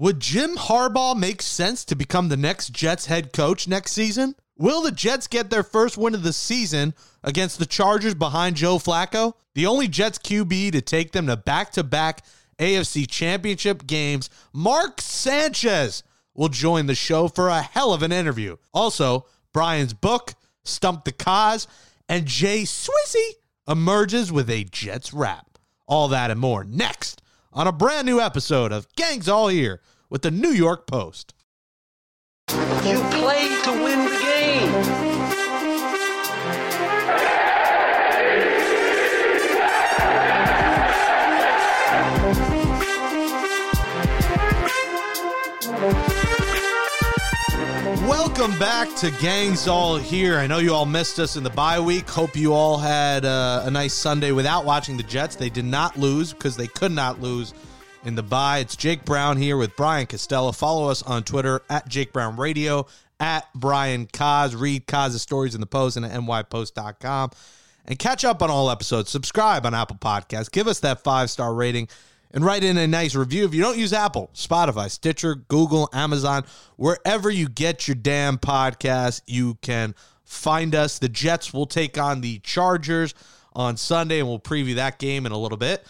Would Jim Harbaugh make sense to become the next Jets head coach next season? Will the Jets get their first win of the season against the Chargers behind Joe Flacco? The only Jets QB to take them to back to back AFC championship games, Mark Sanchez, will join the show for a hell of an interview. Also, Brian's book, Stump the Kaz, and Jay Swizzy emerges with a Jets rap. All that and more next on a brand new episode of Gangs All Here with the New York Post. You play to win the game. Welcome back to Gangs All Here. I know you all missed us in the bye week. Hope you all had uh, a nice Sunday without watching the Jets. They did not lose because they could not lose in the bye. It's Jake Brown here with Brian Costello. Follow us on Twitter at Jake Brown Radio, at Brian Kaz. Read Kaz's stories in the post and at nypost.com. And catch up on all episodes. Subscribe on Apple Podcasts. Give us that five star rating and write in a nice review. If you don't use Apple, Spotify, Stitcher, Google, Amazon, wherever you get your damn podcast, you can find us. The Jets will take on the Chargers on Sunday, and we'll preview that game in a little bit.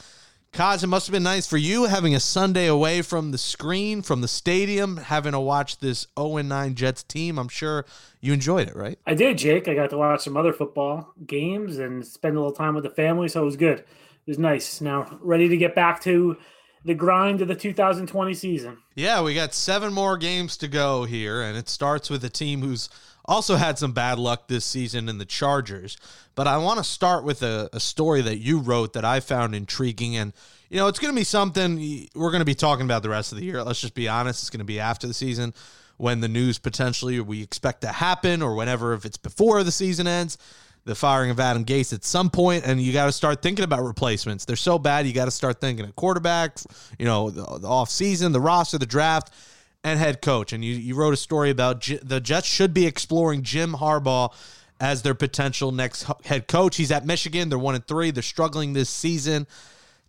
Kaz, it must have been nice for you having a Sunday away from the screen, from the stadium, having to watch this 0 9 Jets team. I'm sure you enjoyed it, right? I did, Jake. I got to watch some other football games and spend a little time with the family, so it was good was nice. Now ready to get back to the grind of the 2020 season. Yeah, we got seven more games to go here, and it starts with a team who's also had some bad luck this season in the Chargers. But I want to start with a, a story that you wrote that I found intriguing. And, you know, it's going to be something we're going to be talking about the rest of the year. Let's just be honest. It's going to be after the season when the news potentially we expect to happen or whenever, if it's before the season ends the firing of Adam Gase at some point, and you got to start thinking about replacements. They're so bad, you got to start thinking of quarterback, you know, the, the off season, the roster, the draft, and head coach. And you, you wrote a story about the Jets should be exploring Jim Harbaugh as their potential next head coach. He's at Michigan. They're one and three. They're struggling this season.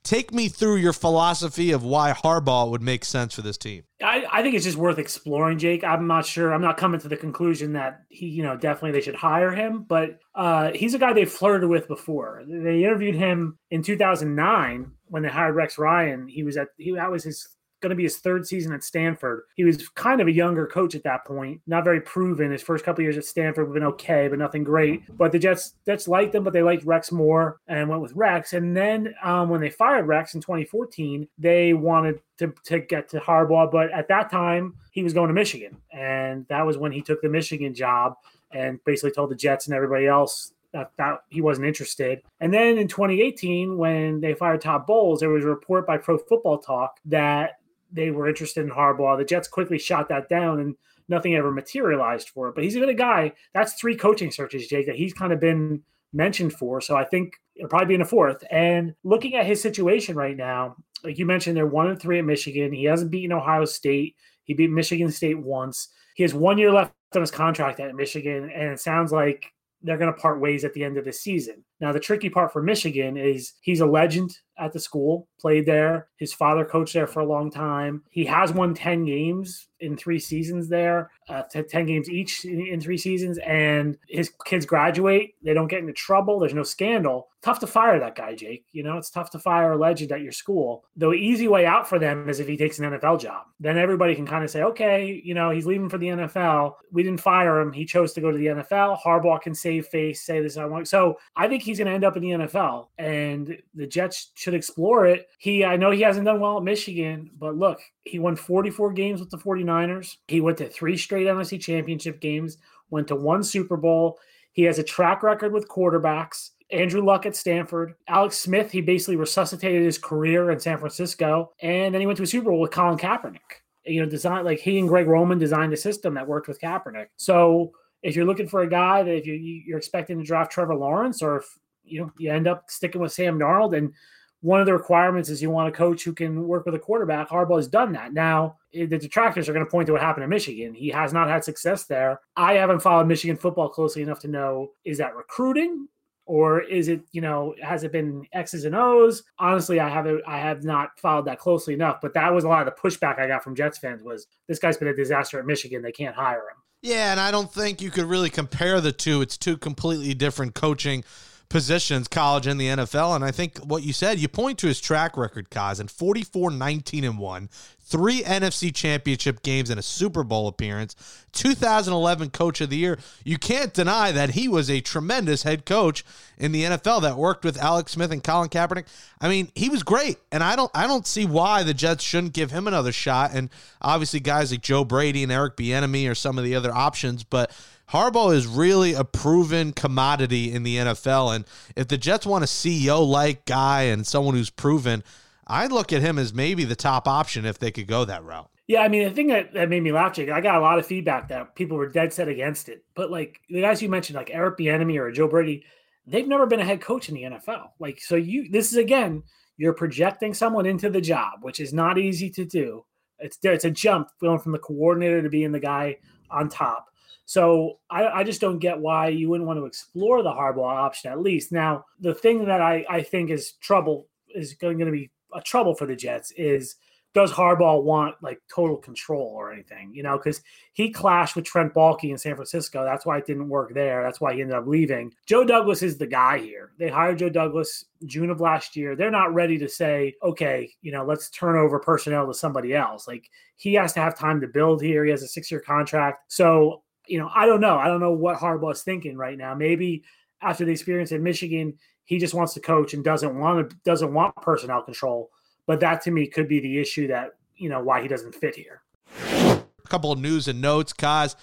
Take me through your philosophy of why Harbaugh would make sense for this team. I, I, think it's just worth exploring, Jake. I'm not sure. I'm not coming to the conclusion that he, you know, definitely they should hire him, but uh, he's a guy they flirted with before. They interviewed him in 2009 when they hired Rex Ryan. He was at he that was his going to be his third season at Stanford. He was kind of a younger coach at that point, not very proven. His first couple years at Stanford have been okay, but nothing great. But the Jets Jets liked him, but they liked Rex more and went with Rex. And then um, when they fired Rex in 2014, they wanted to, to get to Harbaugh, but at that time he was going to Michigan, and that was when he took the Michigan job and basically told the Jets and everybody else that, that he wasn't interested. And then in 2018, when they fired Todd Bowles, there was a report by Pro Football Talk that they were interested in Harbaugh. The Jets quickly shot that down and nothing ever materialized for it. But he's a good guy. That's three coaching searches, Jake, that he's kind of been mentioned for. So I think it'll probably be in a fourth. And looking at his situation right now, like you mentioned, they're one and three at Michigan. He hasn't beaten Ohio State. He beat Michigan State once. He has one year left on his contract at Michigan, and it sounds like they're going to part ways at the end of the season. Now, the tricky part for Michigan is he's a legend at the school, played there. His father coached there for a long time. He has won 10 games in three seasons there, uh, 10 games each in, in three seasons. And his kids graduate. They don't get into trouble. There's no scandal. Tough to fire that guy, Jake. You know, it's tough to fire a legend at your school. The easy way out for them is if he takes an NFL job. Then everybody can kind of say, okay, you know, he's leaving for the NFL. We didn't fire him. He chose to go to the NFL. Harbaugh can save face, say this I want. So I think he's going to end up in the NFL. And the Jets should explore it. He, I know he hasn't done well at Michigan, but look, he won 44 games with the 49ers. He went to three straight NFC championship games, went to one Super Bowl. He has a track record with quarterbacks. Andrew Luck at Stanford. Alex Smith, he basically resuscitated his career in San Francisco. And then he went to a Super Bowl with Colin Kaepernick. You know, design like he and Greg Roman designed a system that worked with Kaepernick. So if you're looking for a guy that if you, you're expecting to draft Trevor Lawrence or if you know you end up sticking with Sam Darnold and one of the requirements is you want a coach who can work with a quarterback. Harbaugh has done that. Now, eh, the detractors are going to point to what happened in Michigan. He has not had success there. I haven't followed Michigan football closely enough to know is that recruiting or is it you know has it been X's and O's? Honestly, I haven't I have not followed that closely enough, but that was a lot of the pushback I got from Jets fans was this guy's been a disaster at Michigan. They can't hire him. Yeah, and I don't think you could really compare the two. It's two completely different coaching positions, college and the NFL. And I think what you said, you point to his track record, Kaz, and 44 19 and 1, three NFC championship games and a Super Bowl appearance, 2011 coach of the year. You can't deny that he was a tremendous head coach in the NFL that worked with Alex Smith and Colin Kaepernick. I mean, he was great, and I don't I don't see why the Jets shouldn't give him another shot. And obviously guys like Joe Brady and Eric Bieniemy are some of the other options, but Harbaugh is really a proven commodity in the NFL. And if the Jets want a CEO like guy and someone who's proven, I look at him as maybe the top option if they could go that route. Yeah, I mean, the thing that, that made me laugh, Jake, I got a lot of feedback that people were dead set against it. But like the guys you mentioned, like Eric Bieniemy or Joe Brady, they've never been a head coach in the NFL. Like, so you, this is again, you're projecting someone into the job, which is not easy to do. It's it's a jump going from the coordinator to being the guy on top. So I, I, just don't get why you wouldn't want to explore the Harbaugh option at least. Now, the thing that I, I think is trouble is going to be a trouble for the Jets is does Harbaugh want like total control or anything? You know, because he clashed with Trent Baalke in San Francisco. That's why it didn't work there. That's why he ended up leaving. Joe Douglas is the guy here. They hired Joe Douglas June of last year. They're not ready to say, okay, you know, let's turn over personnel to somebody else. Like he has to have time to build here. He has a six year contract. So you know, I don't know. I don't know what Harbaugh's thinking right now. Maybe after the experience in Michigan, he just wants to coach and doesn't want to doesn't want personnel control. But that to me could be the issue that you know why he doesn't fit here. A couple of news and notes, Kaz.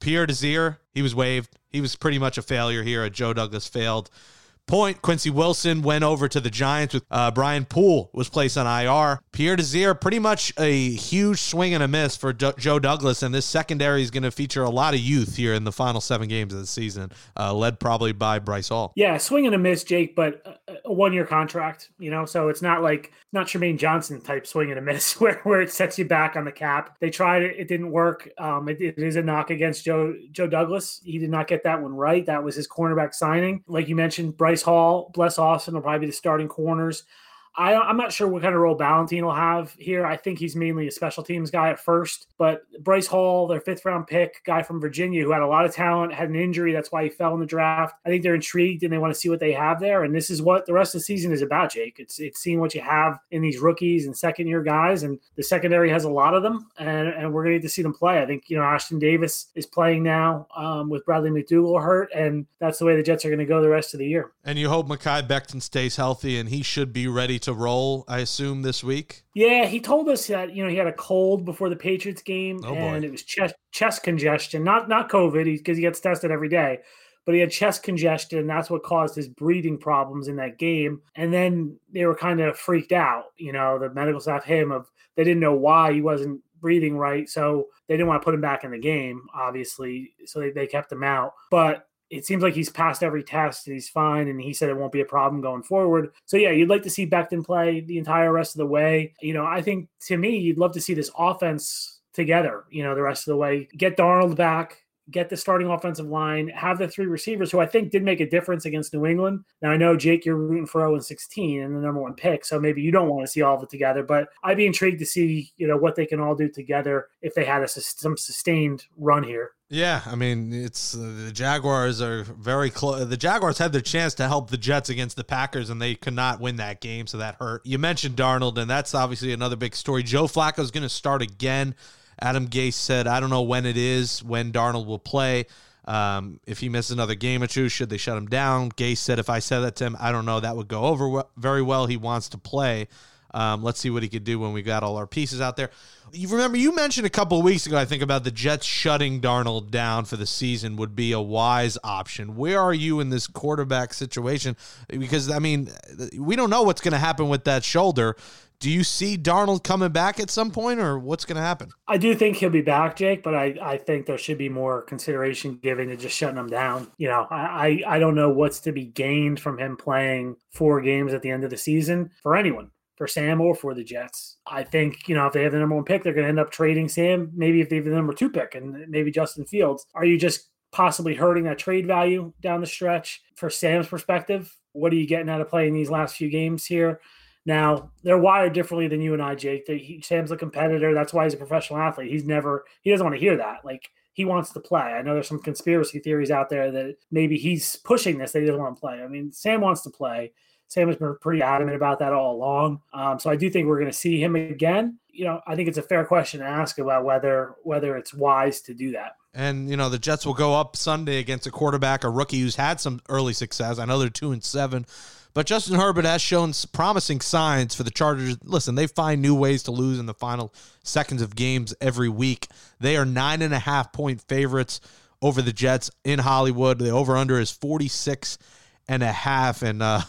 Pierre Desir, he was waived. He was pretty much a failure here. Joe Douglas failed point. Quincy Wilson went over to the Giants with uh, Brian Poole was placed on IR. Pierre Desir, pretty much a huge swing and a miss for D- Joe Douglas, and this secondary is going to feature a lot of youth here in the final seven games of the season, uh, led probably by Bryce Hall. Yeah, swing and a miss, Jake, but a one year contract, you know, so it's not like not Trumaine Johnson type swing and a miss where, where it sets you back on the cap. They tried it, it didn't work. Um, it, it is a knock against Joe Joe Douglas. He did not get that one right. That was his cornerback signing, like you mentioned. Bryce Hall, Bless Austin will probably be the starting corners. I, I'm not sure what kind of role Ballentine will have here. I think he's mainly a special teams guy at first, but Bryce Hall, their fifth round pick, guy from Virginia who had a lot of talent, had an injury. That's why he fell in the draft. I think they're intrigued and they want to see what they have there. And this is what the rest of the season is about, Jake. It's it's seeing what you have in these rookies and second year guys. And the secondary has a lot of them, and, and we're going to get to see them play. I think, you know, Ashtyn Davis is playing now um, with Bradley McDougald hurt, and that's the way the Jets are going to go the rest of the year. And you hope Mekhi Becton stays healthy and he should be ready to roll, I assume, this week? Yeah, he told us that you know he had a cold before the Patriots game, oh and it was chest chest congestion, not not COVID, because he, he gets tested every day, but he had chest congestion. And that's what caused his breathing problems in that game. And then they were kind of freaked out. You know, the medical staff, him, of they didn't know why he wasn't breathing right, so they didn't want to put him back in the game, obviously. So they, they kept him out, but it seems like he's passed every test and he's fine. And he said it won't be a problem going forward. So yeah, you'd like to see Becton play the entire rest of the way. You know, I think to me, you'd love to see this offense together, you know, the rest of the way. Get Darnold back, get the starting offensive line, have the three receivers who I think did make a difference against New England. Now I know Jake, you're rooting for 0 and 16 and the number one pick, so maybe you don't want to see all of it together. But I'd be intrigued to see you know what they can all do together if they had a some sustained run here. Yeah, I mean, it's uh, the Jaguars are very close. The Jaguars had their chance to help the Jets against the Packers, and they could not win that game, so that hurt. You mentioned Darnold, and that's obviously another big story. Joe Flacco is going to start again. Adam Gase said, I don't know when it is, when Darnold will play. Um, if he misses another game or two, should they shut him down? Gase said, if I said that to him, I don't know, that would go over very well. He wants to play. Um, let's see what he could do when we got all our pieces out there. You remember you mentioned a couple of weeks ago, I think, about the Jets shutting Darnold down for the season would be a wise option. Where are you in this quarterback situation? Because I mean, we don't know what's going to happen with that shoulder. Do you see Darnold coming back at some point, or what's going to happen? I do think he'll be back, Jake, but I, I think there should be more consideration given to just shutting him down. You know, I, I, I don't know what's to be gained from him playing four games at the end of the season for anyone for Sam or for the Jets. I think, you know, if they have the number one pick, they're going to end up trading Sam. Maybe if they have the number two pick and maybe Justin Fields, are you just possibly hurting that trade value down the stretch. For Sam's perspective, what are you getting out of playing these last few games here? Now they're wired differently than you and I, Jake. He, Sam's a competitor. That's why he's a professional athlete. He's never he doesn't want to hear that. Like he wants to play. I know there's some conspiracy theories out there that maybe he's pushing this. They doesn't want to play. I mean, Sam wants to play. Sam has been pretty adamant about that all along. Um, so I do think we're going to see him again. You know, I think it's a fair question to ask about whether whether it's wise to do that. And you know, the Jets will go up Sunday against a quarterback, a rookie who's had some early success. I know they're two and seven, but Justin Herbert has shown promising signs for the Chargers. Listen, they find new ways to lose in the final seconds of games every week. They are nine and a half point favorites over the Jets in Hollywood. The over under is 46 and a half. And uh,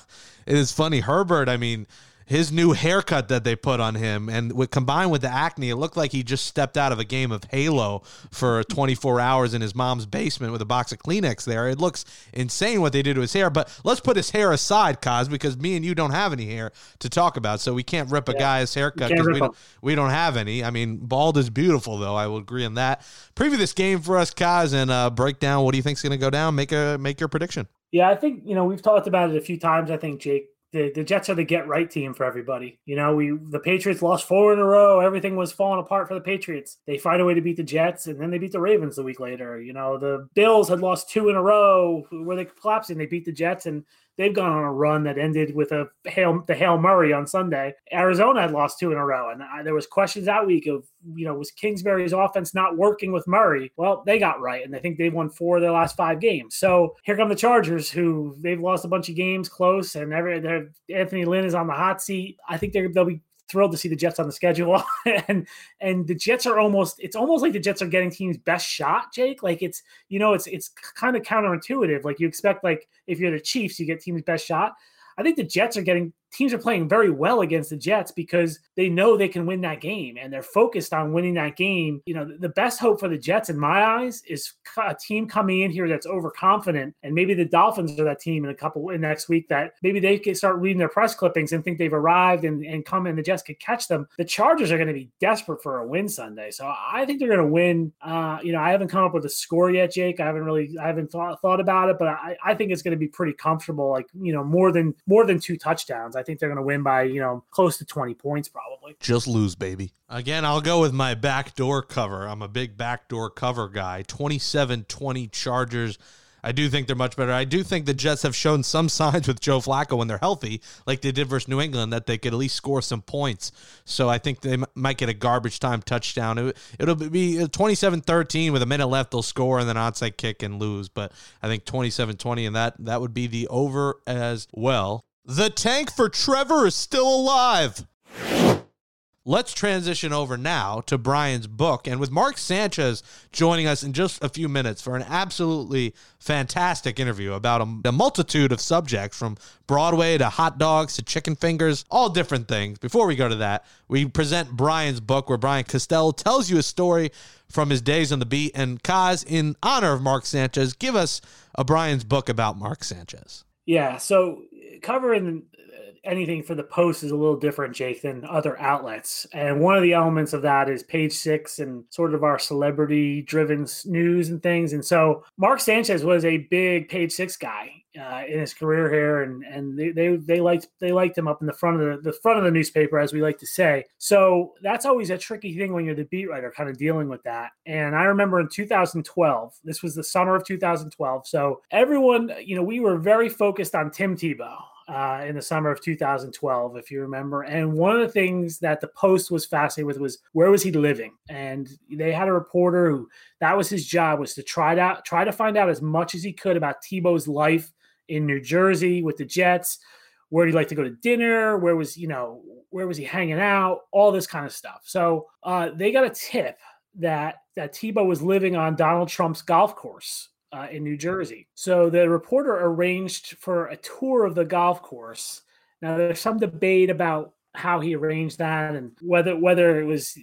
it is funny. Herbert, I mean, his new haircut that they put on him and with, combined with the acne it looked like he just stepped out of a game of halo for 24 hours in his mom's basement with a box of kleenex there. It looks insane what they did to his hair but let's put his hair aside cause because me and you don't have any hair to talk about so we can't rip a yeah. guy's haircut because we don't, we don't have any. I mean bald is beautiful though. I will agree on that. Preview this game for us kaz and uh, break down what do you think's going to go down. Make a make your prediction yeah i think you know we've talked about it a few times i think jake the, the Jets are the get right team for everybody. You know, we the Patriots lost four in a row. Everything was falling apart for the Patriots. They find a way to beat the Jets, and then they beat the Ravens a week later. You know, the Bills had lost two in a row where they collapsing. They beat the Jets, and they've gone on a run that ended with a hail the hail Murray on Sunday. Arizona had lost two in a row, and I, there was questions that week of you know was Kingsbury's offense not working with Murray? Well, they got right, and I think they've won four of their last five games. So here come the Chargers, who they've lost a bunch of games close, and every Anthony Lynn is on the hot seat. I think they'll be thrilled to see the Jets on the schedule. and and the Jets are almost it's almost like the Jets are getting teams best shot, Jake. Like it's you know, it's it's kind of counterintuitive. Like you expect like if you're the Chiefs, you get teams best shot. I think the Jets are getting teams are playing very well against the Jets because they know they can win that game and they're focused on winning that game. You know, the best hope for the Jets in my eyes is a team coming in here that's overconfident and maybe the Dolphins are that team in a couple in next week that maybe they can start reading their press clippings and think they've arrived and, and come and the Jets could catch them. The Chargers are going to be desperate for a win Sunday. So I think they're going to win. Uh, you know, I haven't come up with a score yet, Jake. I haven't really I haven't thought thought about it, but I, I think it's going to be pretty comfortable, like, you know, more than more than two touchdowns. I think they're going to win by you know close to 20 points probably. Just lose, baby. Again, I'll go with my backdoor cover. I'm a big backdoor cover guy. 27-20 Chargers. I do think they're much better. I do think the Jets have shown some signs with Joe Flacco when they're healthy, like they did versus New England, that they could at least score some points. So I think they m- might get a garbage time touchdown. It, it'll be 27 13 with a minute left. They'll score and then onside kick and lose. But I think 27 20, and that, that would be the over as well. The tank for Trevor is still alive. Let's transition over now to Brian's book. And with Mark Sanchez joining us in just a few minutes for an absolutely fantastic interview about a, a, multitude of subjects from Broadway to hot dogs to chicken fingers, all different things. Before we go to that, we present Brian's book where Brian Costello tells you a story from his days on the beat. And Kaz, in honor of Mark Sanchez, give us a Brian's book about Mark Sanchez. Yeah. So covering uh, anything for the post is a little different, Jake, than other outlets. And one of the elements of that is page six and sort of our celebrity driven news and things. And so Mark Sanchez was a big page six guy. Uh, in his career here, and and they, they they liked they liked him up in the front of the, the front of the newspaper, as we like to say. So that's always a tricky thing when you're the beat writer, kind of dealing with that. And I remember in 2012, this was the summer of 2012. So everyone, you know, we were very focused on Tim Tebow uh, in the summer of 2012, if you remember. And one of the things that the Post was fascinated with was where was he living? And they had a reporter who that was his job was to try to try to find out as much as he could about Tebow's life in New Jersey with the Jets. Where did he like to go to dinner? Where was you know where was he hanging out? All this kind of stuff. So uh, they got a tip that that Tebow was living on Donald Trump's golf course uh, in New Jersey. So the reporter arranged for a tour of the golf course. Now there's some debate about how he arranged that and whether whether it was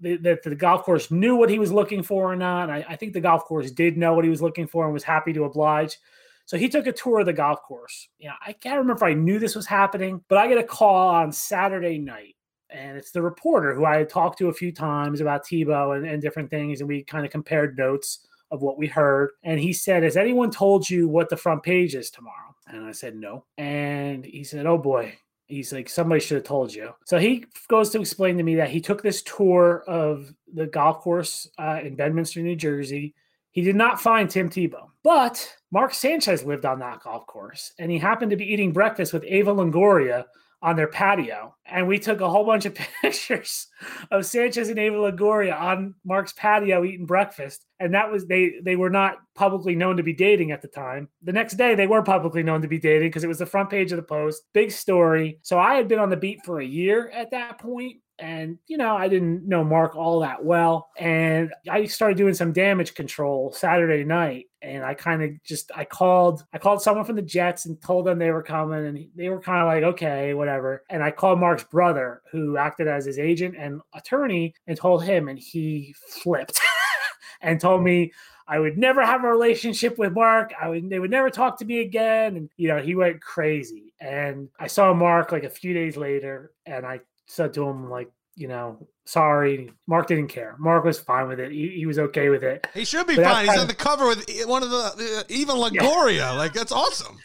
that the golf course knew what he was looking for or not. I, I, think the golf course did know what he was looking for and was happy to oblige. So he took a tour of the golf course. You know, I can't remember if I knew this was happening, but I get a call on Saturday night. And it's the reporter who I had talked to a few times about Tebow and, and different things. And we kind of compared notes of what we heard. And he said, Has anyone told you what the front page is tomorrow? And I said, No. And he said, Oh boy. He's like, somebody should have told you. So he goes to explain to me that he took this tour of the golf course uh, in Bedminster, New Jersey. He did not find Tim Tebow, but Mark Sanchez lived on that golf course, and he happened to be eating breakfast with Eva Longoria on their patio. And we took a whole bunch of pictures of Sanchez and Eva Longoria on Mark's patio eating breakfast. And that was they they were not publicly known to be dating at the time. The next day they were publicly known to be dating because it was the front page of the post. Big story. So I had been on the beat for a year at that point and you know i didn't know mark all that well and i started doing some damage control saturday night and i kind of just i called i called someone from the jets and told them they were coming and they were kind of like okay whatever and i called mark's brother who acted as his agent and attorney and told him and he flipped and told me I would never have a relationship with Mark. I would they would never talk to me again. And you know, he went crazy. And I saw Mark like a few days later and I said to him like, you know, sorry. Mark didn't care. Mark was fine with it. He, he was okay with it. He should be but fine. He's on the cover with one of the uh, Eva Longoria. Yeah. Like that's awesome.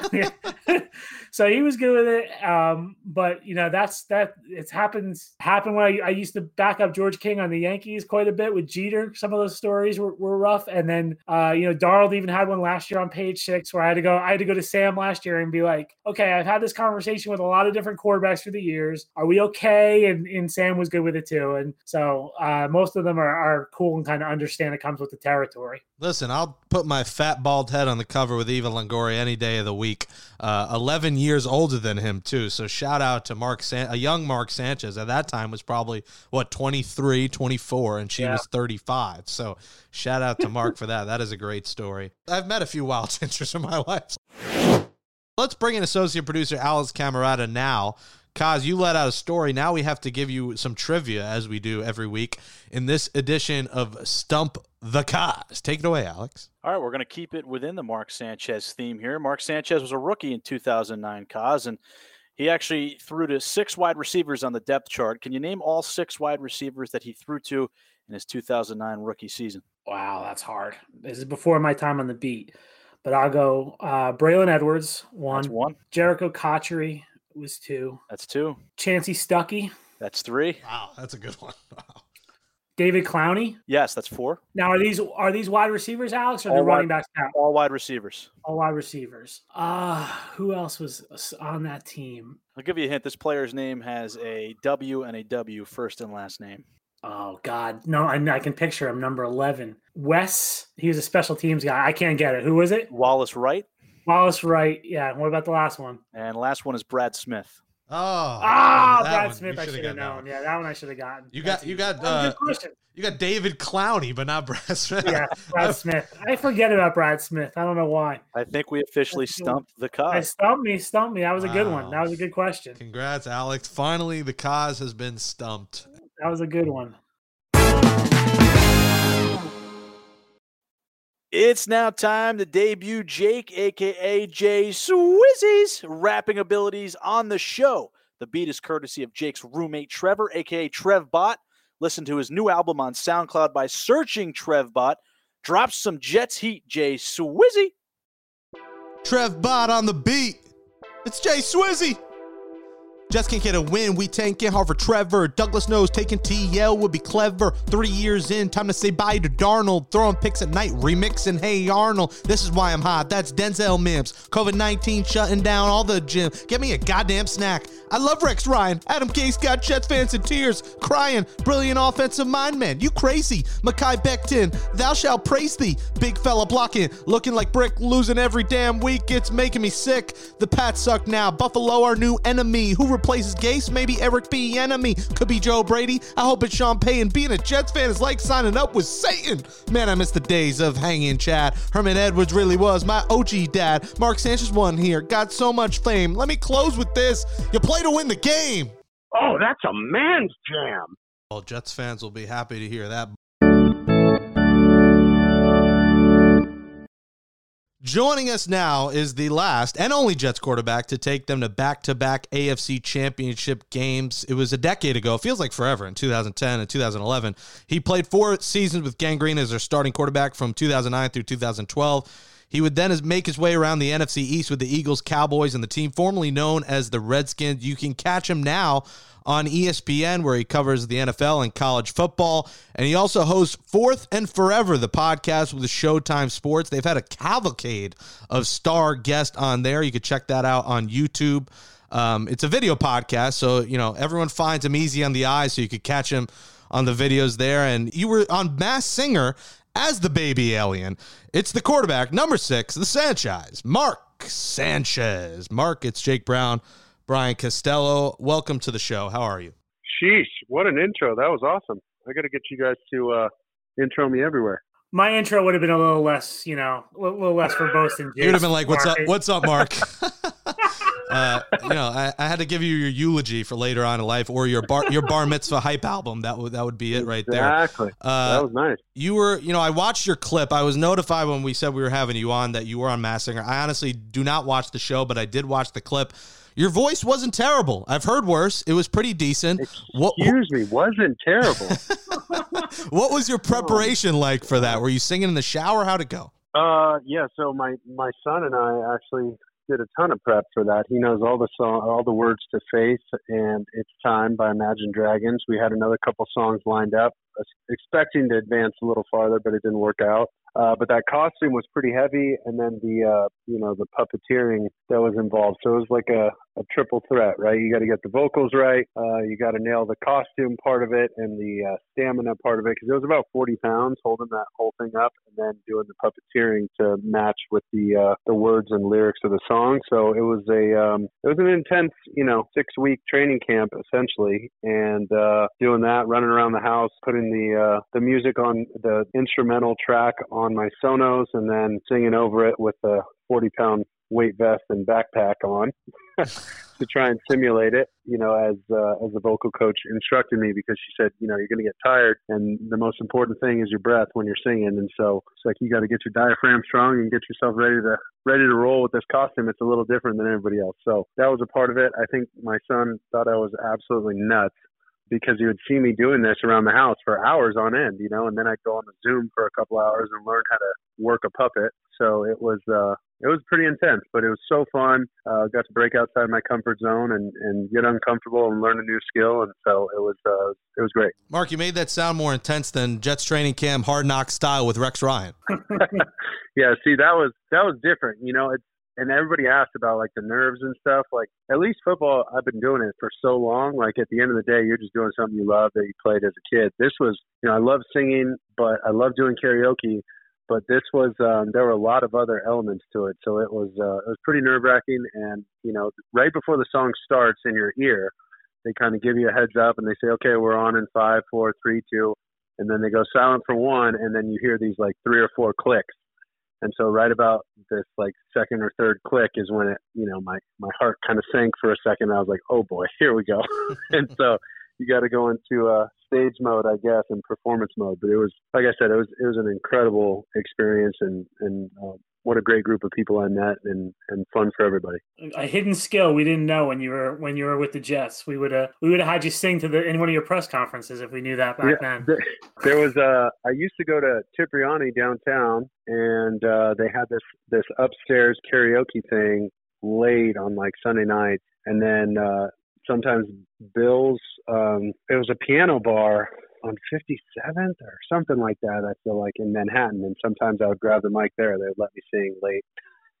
so he was good with it. Um, but you know, that's that it's happens happened when I, I, used to back up George King on the Yankees quite a bit with Jeter. Some of those stories were, were rough. And then uh, you know, Darnold even had one last year on page six where I had to go, I had to go to Sam last year and be like, okay, I've had this conversation with a lot of different quarterbacks through the years. Are we okay? And, and Sam was good with it too. And so uh, most of them are, are cool and kind of understand it comes with the territory. Listen, I'll put my fat bald head on the cover with Eva Longoria any day of the week. Uh, 11 years older than him too. So shout out to Mark, San- a young Mark Sanchez. At that time was probably what 23, 24, and she yeah. was 35. So shout out to Mark for that. That is a great story. I've met a few wild Cinchers in my life. Let's bring in associate producer Alex Camerata now. Kaz, you let out a story. Now we have to give you some trivia as we do every week in this edition of Stump the Kaz. Take it away, Alex. All right, we're going to keep it within the Mark Sanchez theme here. Mark Sanchez was a rookie in 2009, Kaz, and he actually threw to six wide receivers on the depth chart. Can you name all six wide receivers that he threw to in his 2009 rookie season? Wow, that's hard. This is before my time on the beat, but I'll go uh, Braylon Edwards, one. That's one. Jerricho Cotchery, was two. That's two. Chansi Stuckey. That's three. Wow, that's a good one. Wow. David Clowney. Yes, that's four. Now are these are these wide receivers, Alex, or all the running backs? Now? All wide receivers. All wide receivers. Uh who else was on that team? I'll give you a hint. This player's name has a W and a W first and last name. Oh God, no! I, I can picture him. Number eleven, Wes. He was a special teams guy. I can't get it. Who was it? Wallace Wright. Wallace Wright. Yeah. What about the last one? And last one is Brad Smith. Oh, ah, Brad one. Smith. I should have known. Yeah, that one I should have gotten. You got, you got, uh, you got David Clowney, but not Brad Smith. Yeah, Brad Smith. I forget about Brad Smith. I don't know why. I think we officially stumped the Kaz. I stumped me, stumped me. That was wow. a good one. That was a good question. Congrats, Alex. Finally, the Kaz has been stumped. That was a good one. It's now time to debut Jake, aka Jay Swizzy's rapping abilities on the show. The beat is courtesy of Jake's roommate Trevor, aka TrevBot. Listen to his new album on SoundCloud by searching TrevBot. Drop some Jets heat, Jay Swizzy. TrevBot on the beat. It's Jay Swizzy. Just can't get a win. We tanking hard for Trevor. Douglas knows taking TL would be clever. Three years in, time to say bye to Darnold. Throwing picks at night, remixing Hey Arnold. This is why I'm hot. That's Denzel Mims. COVID 19 shutting down all the gym. Get me a goddamn snack. I love Rex Ryan. Adam Gase got Jets fans in tears, crying. Brilliant offensive mind, man. You crazy. Mekhi Becton, thou shalt praise thee. Big fella blocking, looking like brick, losing every damn week. It's making me sick. The Pats suck now. Buffalo, our new enemy. Who replaces Gase? Maybe Eric B. Enemy Could be Joe Brady. I hope it's Sean Payton. Being a Jets fan is like signing up with Satan. Man, I miss the days of hanging Chad. Herman Edwards really was my OG dad. Mark Sanchez won here. Got so much fame. Let me close with this. You play to win the game. Oh, that's a man's jam. All Jets fans will be happy to hear that. Joining us now is the last and only Jets quarterback to take them to back to back AFC championship games. It was a decade ago. It feels like forever in 2010 and 2011. He played four seasons with Gang Green as their starting quarterback from 2009 through 2012. He would then make his way around the NFC East with the Eagles, Cowboys, and the team formerly known as the Redskins. You can catch him now on ESPN, where he covers the NFL and college football. And he also hosts Fourth and Forever, the podcast with Showtime Sports. They've had a cavalcade of star guests on there. You could check that out on YouTube. Um, it's a video podcast, so you know everyone finds him easy on the eye, so you could catch him on the videos there. And you were on Masked Singer as the baby alien. It's the quarterback, number six, the Sanchez, Mark Sanchez. Mark, it's Jake Brown, Brian Costello. Welcome to the show. How are you? Sheesh, what an intro. That was awesome. I got to get you guys to uh, intro me everywhere. My intro would have been a little less, you know, a little little less verbose than You would have been like, "What's up? What's up, Mark?" uh, you know, I, I had to give you your eulogy for later on in life, or your bar your bar mitzvah hype album. That would that would be it right there. Exactly. Uh, that was nice. you were, you know, I watched your clip. I was notified when we said we were having you on that you were on Masked Singer. I honestly do not watch the show, but I did watch the clip. Your voice wasn't terrible. I've heard worse. It was pretty decent. What Excuse me, wasn't terrible. what was your preparation like for that? Were you singing in the shower? How'd it go? uh, yeah. So my my son and I actually did a ton of prep for that. He knows all the song, all the words to Faith and It's Time by Imagine Dragons. We had another couple songs lined up, uh, expecting to advance a little farther, but it didn't work out. Uh, but that costume was pretty heavy, and then the uh, you know the puppeteering that was involved. So it was like a, a triple threat, right? You got to get the vocals right, uh, you got to nail the costume part of it and the uh, stamina part of it, because it was about 40 pounds holding that whole thing up, and then doing the puppeteering to match with the uh, the words and lyrics of the song. So it was a um, it was an intense, you know, six week training camp essentially, and uh, doing that, running around the house, putting the uh, the music on the instrumental track on my Sonos, and then singing over it with a 40 pound weight vest and backpack on to try and simulate it. You know, as uh, as the vocal coach instructed me because she said, you know, you're going to get tired, and the most important thing is your breath when you're singing. And so it's like you got to get your diaphragm strong and get yourself ready to ready to roll with this costume. It's a little different than everybody else. So that was a part of it. I think my son thought I was absolutely nuts because he would see me doing this around the house for hours on end, you know, and then I'd go on the Zoom for a couple hours and learn how to work a puppet. So it was uh it was pretty intense, but it was so fun. Uh got to break outside my comfort zone and and get uncomfortable and learn a new skill and so it was uh it was great. Mark, you made that sound more intense than Jets training camp hard knock style with Rex Ryan. yeah, see that was that was different. You know, it's and everybody asked about like the nerves and stuff. Like at least football, I've been doing it for so long. Like at the end of the day, you're just doing something you love that you played as a kid. This was, you know, I love singing, but I love doing karaoke. But this was, um, there were a lot of other elements to it, so it was, uh, it was pretty nerve wracking. And you know, right before the song starts in your ear, they kind of give you a heads up and they say, okay, we're on in five, four, three, two, and then they go silent for one, and then you hear these like three or four clicks. And so right about this like second or third click is when it, you know, my my heart kind of sank for a second. I was like, oh boy, here we go. and so you got to go into uh, stage mode, I guess, and performance mode. But it was, like I said, it was it was an incredible experience, and and uh, what a great group of people I met, and and fun for everybody. a hidden skill we didn't know when you were when you were with the Jets. We would have we would have had you sing to the in one of your press conferences if we knew that back Yeah, then. there, there was a I used to go to Cipriani downtown and uh they had this this upstairs karaoke thing late on like Sunday night and then uh sometimes Bill's um it was a piano bar on 57th or something like that I feel like in Manhattan and sometimes I would grab the mic there they would let me sing late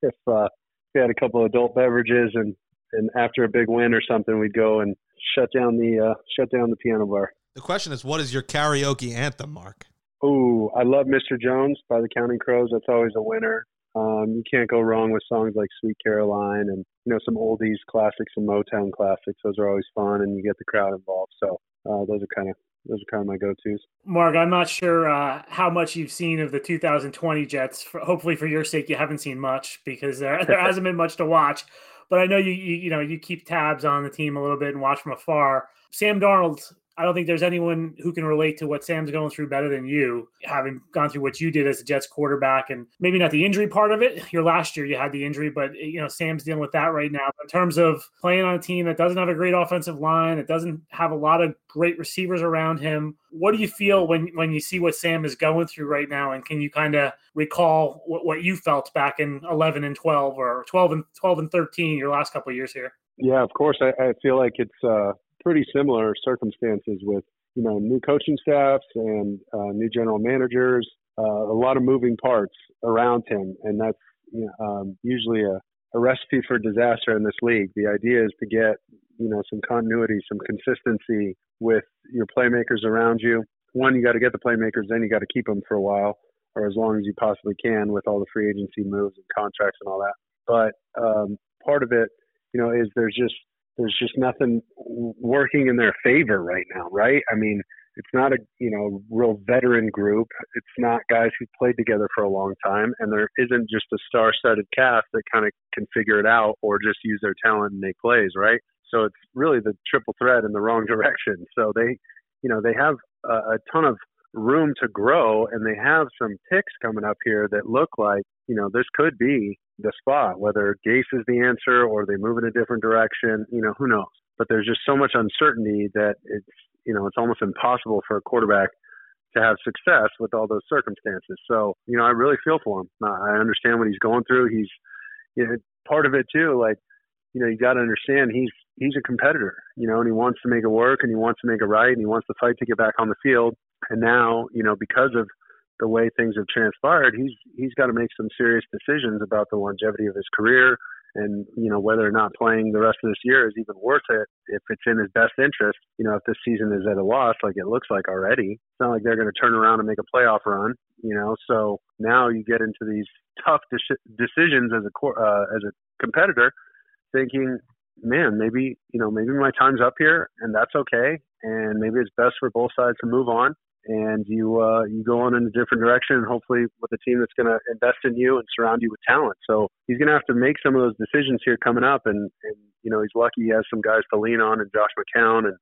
if uh we had a couple of adult beverages and and after a big win or something we'd go and shut down the uh shut down the piano bar The question is, what is your karaoke anthem, Mark? Oh, I love Mr. Jones by the Counting Crows. That's always a winner. Um, you can't go wrong with songs like Sweet Caroline and you know some oldies classics and Motown classics. Those are always fun, and you get the crowd involved. So uh, those are kind of those are kind of my go-tos. Mark, I'm not sure uh, how much you've seen of the 2020 Jets. For, hopefully, for your sake, you haven't seen much because there there hasn't been much to watch. But I know you, you you know you keep tabs on the team a little bit and watch from afar. Sam Darnold I don't think there's anyone who can relate to what Sam's going through better than you, having gone through what you did as a Jets quarterback, and maybe not the injury part of it. Your last year you had the injury, but you know Sam's dealing with that right now. In terms of playing on a team that doesn't have a great offensive line, that doesn't have a lot of great receivers around him, what do you feel when when you see what Sam is going through right now, and can you kind of recall what, what you felt back in 11 and 12 or 12 and 12 and 13 your last couple years here? Yeah, of course. I, I feel like it's uh, pretty similar circumstances with you know new coaching staffs and uh, new general managers. Uh, a lot of moving parts around him, and that's you know, um, usually a, a recipe for disaster in this league. The idea is to get you know some continuity, some consistency with your playmakers around you. One, you got to get the playmakers, then you got to keep them for a while or as long as you possibly can with all the free agency moves and contracts and all that. But um, part of it, you know, is there's just there's just nothing working in their favor right now, right? I mean, it's not a you know real veteran group. It's not guys who played together for a long time, and there isn't just a star-studded cast that kind of can figure it out or just use their talent and make plays, right? So it's really the triple threat in the wrong direction. So they, you know, they have a, a ton of room to grow, and they have some picks coming up here that look like you know this could be the spot. Whether Gase is the answer or they move in a different direction, you know who knows. But there's just so much uncertainty that it's you know it's almost impossible for a quarterback to have success with all those circumstances. So you know I really feel for him. I understand what he's going through. He's you know, part of it too. Like you know you got to understand he's he's a competitor. You know and he wants to make it work and he wants to make it right and he wants to fight to get back on the field. And now, you know, because of the way things have transpired, he's he's got to make some serious decisions about the longevity of his career and you know whether or not playing the rest of this year is even worth it if it's in his best interest. You know, if this season is at a loss, like it looks like already, it's not like they're going to turn around and make a playoff run. You know, so now you get into these tough de- decisions as a uh, as a competitor, thinking, man, maybe you know maybe my time's up here, and that's okay, and maybe it's best for both sides to move on and you uh, you go on in a different direction, and hopefully with a team that's going to invest in you and surround you with talent. So he's going to have to make some of those decisions here coming up, and and you know he's lucky he has some guys to lean on, and Josh McCown and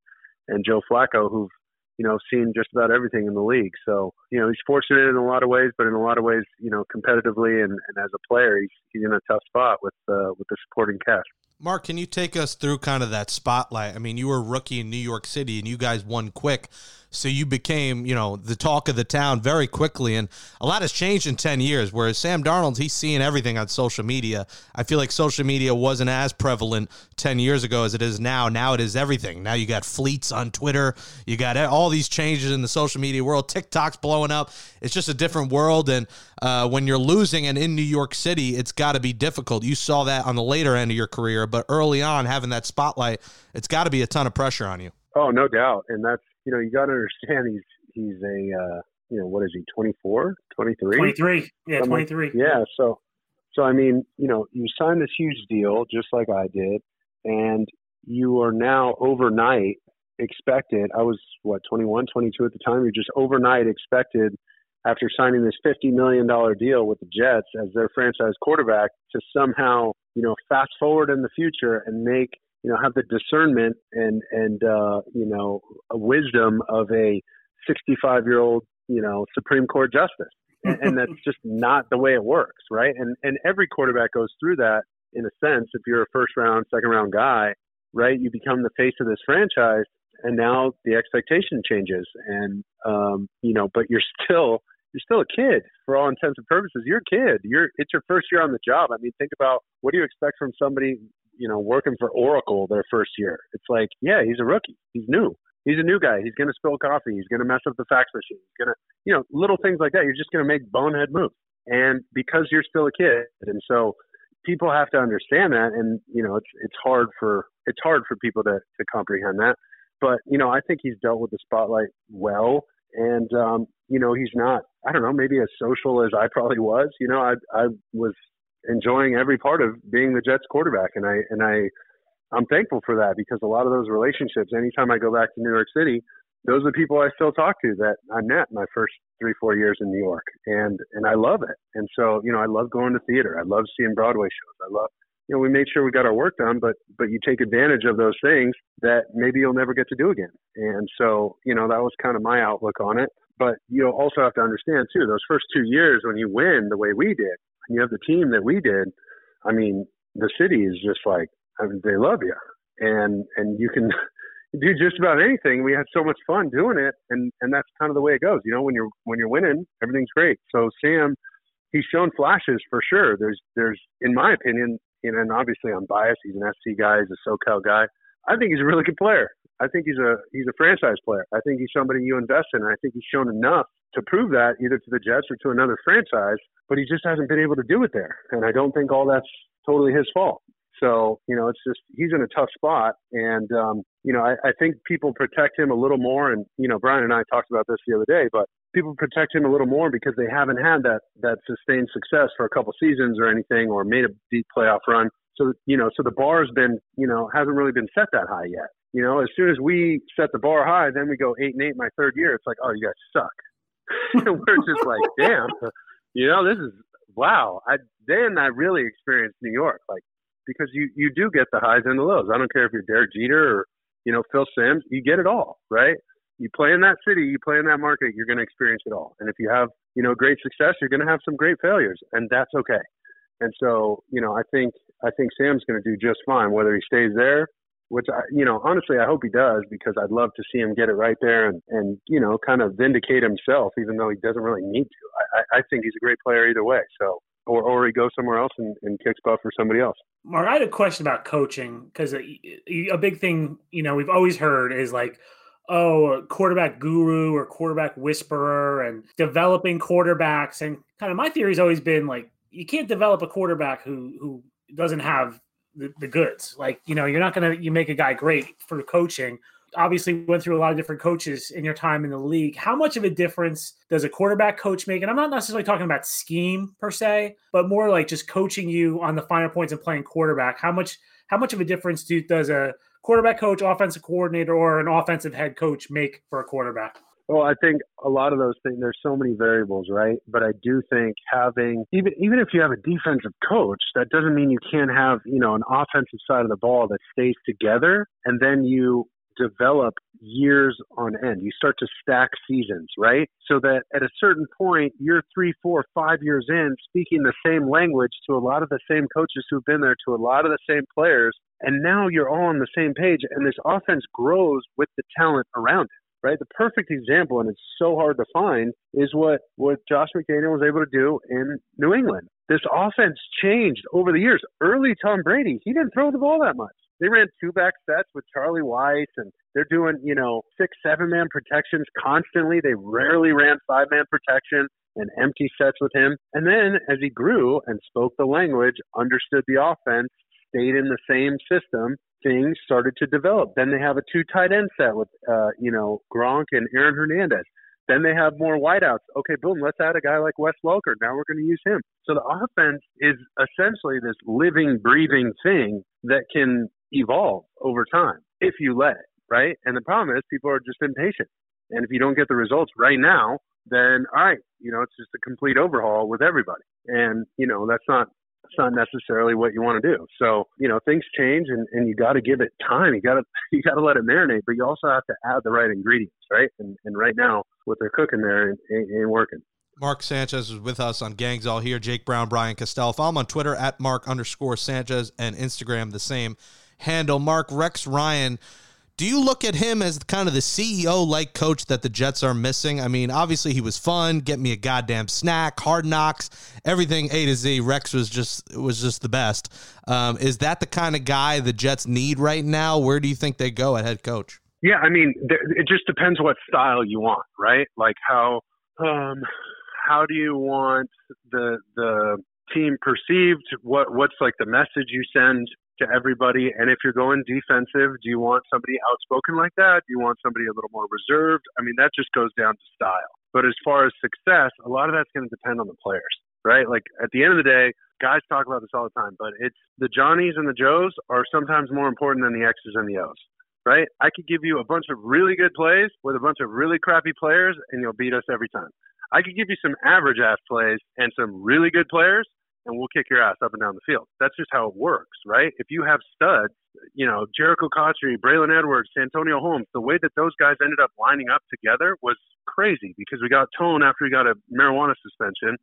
and Joe Flacco who've you know seen just about everything in the league. So you know he's fortunate in a lot of ways, but in a lot of ways, you know, competitively and, and as a player, he's he's in a tough spot with uh, with the supporting cast. Mark, can you take us through kind of that spotlight? I mean, you were a rookie in New York City, and you guys won quick. So you became, you know, the talk of the town very quickly. And a lot has changed in 10 years. Whereas Sam Darnold, he's seeing everything on social media. I feel like social media wasn't as prevalent 10 years ago as it is now. Now it is everything. Now you got fleets on Twitter. You got all these changes in the social media world. TikTok's blowing up. It's just a different world. And uh, when you're losing and in New York City, it's got to be difficult. You saw that on the later end of your career, but early on, having that spotlight, it's got to be a ton of pressure on you. Oh, no doubt. And that's you know, you got to understand he's he's a uh, you know what is he 24, 23? 23. Yeah, 23. yeah, so so I mean, you know, you signed this huge deal just like I did, and you are now overnight expected. I was what 21, 22 at the time. You're just overnight expected after signing this $50 million deal with the Jets as their franchise quarterback to somehow, you know, fast forward in the future and make you know have the discernment and and uh, you know a wisdom of a 65 year old you know Supreme Court justice, and, that's just not the way it works, right? And and every quarterback goes through that in a sense. If you're a first round, second round guy, right, you become the face of this franchise, and now the expectation changes, and um, you know, but you're still you're still a kid for all intents and purposes. You're a kid. You're it's your first year on the job. I mean, think about what do you expect from somebody you know, working for Oracle their first year. It's like, yeah, he's a rookie. He's new. He's a new guy. He's going to spill coffee. He's going to mess up the fax machine. He's going to, you know, little things like that. You're just going to make bonehead moves. And because you're still a kid, and so people have to understand that. And you know, it's it's hard for it's hard for people to to comprehend that. But you know, I think he's dealt with the spotlight well. And um, you know, he's not. I don't know, maybe as social as I probably was. You know, I I was enjoying every part of being the Jets quarterback, and I and I I'm thankful for that because a lot of those relationships. Anytime I go back to New York City, those are the people I still talk to that I met my first three four years in New York, and and I love it. And so you know I love going to theater. I love seeing Broadway shows. I love you know, we made sure we got our work done, but but you take advantage of those things that maybe you'll never get to do again. And so, you know, that was kind of my outlook on it. But you also have to understand too, those first two years when you win the way we did, and you have the team that we did, I mean, the city is just like I mean, they love you, and and you can do just about anything. We had so much fun doing it, and and that's kind of the way it goes. You know, when you're when you're winning, everything's great. So Sam, he's shown flashes for sure. There's there's in my opinion, know, and obviously I'm biased. He's an SC guy, he's a SoCal guy. I think he's a really good player. I think he's a he's a franchise player. I think he's somebody you invest in. And I think he's shown enough to prove that either to the Jets or to another franchise, but he just hasn't been able to do it there. And I don't think all that's totally his fault. So, you know, it's just he's in a tough spot. And, um, you know, I, I think people protect him a little more. And, you know, Brian and I talked about this the other day, but people protect him a little more because they haven't had that, that sustained success for a couple seasons or anything or made a deep playoff run. So, you know, so the bar has been, you know, hasn't really been set that high yet. You know, as soon as we set the bar high, then we go eight and eight my third year. It's like, oh, you guys suck. We're just like, damn, you know, this is wow. I then I really experienced New York. Like because you you do get the highs and the lows. I don't care if you're Derek Jeter or you know Phil Simms, you get it all, right? You play in that city, you play in that market, you're going to experience it all. And if you have you know great success, you're going to have some great failures, and that's okay. And so you know I think I think Sam's going to do just fine whether he stays there. Which I, you know, honestly, I hope he does because I'd love to see him get it right there and, and you know, kind of vindicate himself, even though he doesn't really need to. I, I think he's a great player either way. So or or he goes somewhere else and, and kicks butt for somebody else. Mark, I had a question about coaching because a, a, big thing you know we've always heard is like, oh, quarterback guru or quarterback whisperer and developing quarterbacks. And kind of my theory has always been like you can't develop a quarterback who who doesn't have the, the goods. Like you know you're not gonna you make a guy great for coaching obviously went through a lot of different coaches in your time in the league. How much of a difference does a quarterback coach make? And I'm not necessarily talking about scheme per se, but more like just coaching you on the finer points of playing quarterback. How much how much of a difference do, does a quarterback coach, offensive coordinator, or an offensive head coach make for a quarterback? Well, I think a lot of those things. There's so many variables, right? But I do think having even even if you have a defensive coach, that doesn't mean you can't have you know an offensive side of the ball that stays together, and then you develop years on end. You start to stack seasons, right? So that at a certain point, you're three, four, five years in, speaking the same language to a lot of the same coaches who've been there, to a lot of the same players. And now you're all on the same page, and this offense grows with the talent around it right? The perfect example, and it's so hard to find, is what what Josh McDaniel was able to do in New England. This offense changed over the years. Early Tom Brady, he didn't throw the ball that much. They ran two back sets with Charlie Weis, and they're doing, you know, six, seven man protections constantly. They rarely ran five man protection and empty sets with him. And then as he grew and spoke the language, understood the offense, stayed in the same system, things started to develop. Then they have a two tight end set with, uh, you know, Gronk and Aaron Hernandez. Then they have more wideouts. Okay, boom, let's add a guy like Wes Welker. Now we're going to use him. So the offense is essentially this living, breathing thing that can evolve over time if you let it, right? And the problem is people are just impatient. And if you don't get the results right now, then all right, you know, it's just a complete overhaul with everybody. And, you know, that's not that's not necessarily what you want to do. So, you know, things change and, and you gotta give it time. You gotta you gotta let it marinate, but you also have to add the right ingredients, right? And and right now what they're cooking there ain't, ain't working. Mark Sanchez is with us on Gangs All Here. Jake Brown, Brian Costello. Follow him on Twitter at Mark underscore Sanchez and Instagram the same handle. Mark Rex Ryan. Do you look at him as kind of the CEO like coach that the Jets are missing? I mean, obviously he was fun, get me a goddamn snack, hard knocks, everything A to Z. Rex was just was just the best. Um, is that the kind of guy the Jets need right now? Where do you think they go at head coach? Yeah, I mean, it just depends what style you want, right? Like how um, how do you want the the team perceived? What what's like the message you send to everybody? And if you're going defensive, do you want somebody outspoken like that? Do you want somebody a little more reserved? I mean, that just goes down to style. But as far as success, a lot of that's going to depend on the players, right? Like at the end of the day, guys talk about this all the time, but it's the Johnnies and the Joes are sometimes more important than the X's and the O's right? I could give you a bunch of really good plays with a bunch of really crappy players, and you'll beat us every time. I could give you some average ass plays and some really good players, and we'll kick your ass up and down the field. That's just how it works, right? If you have studs, you know, Jericho Cotchery, Braylon Edwards, Santonio Holmes, the way that those guys ended up lining up together was crazy because we got Tone after he got a marijuana suspension.